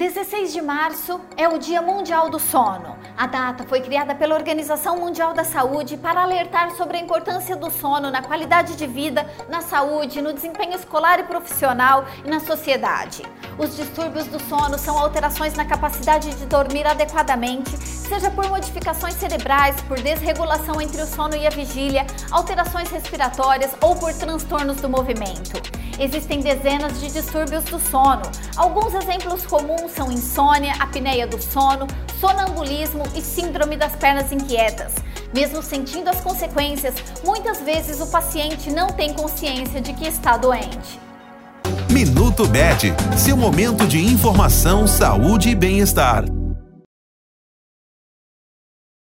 16 de março é o Dia Mundial do Sono. A data foi criada pela Organização Mundial da Saúde para alertar sobre a importância do sono na qualidade de vida, na saúde, no desempenho escolar e profissional e na sociedade. Os distúrbios do sono são alterações na capacidade de dormir adequadamente, seja por modificações cerebrais, por desregulação entre o sono e a vigília, alterações respiratórias ou por transtornos do movimento. Existem dezenas de distúrbios do sono. Alguns exemplos comuns são insônia, apneia do sono, sonambulismo e síndrome das pernas inquietas. Mesmo sentindo as consequências, muitas vezes o paciente não tem consciência de que está doente. Minuto Bet, seu momento de informação, saúde e bem-estar.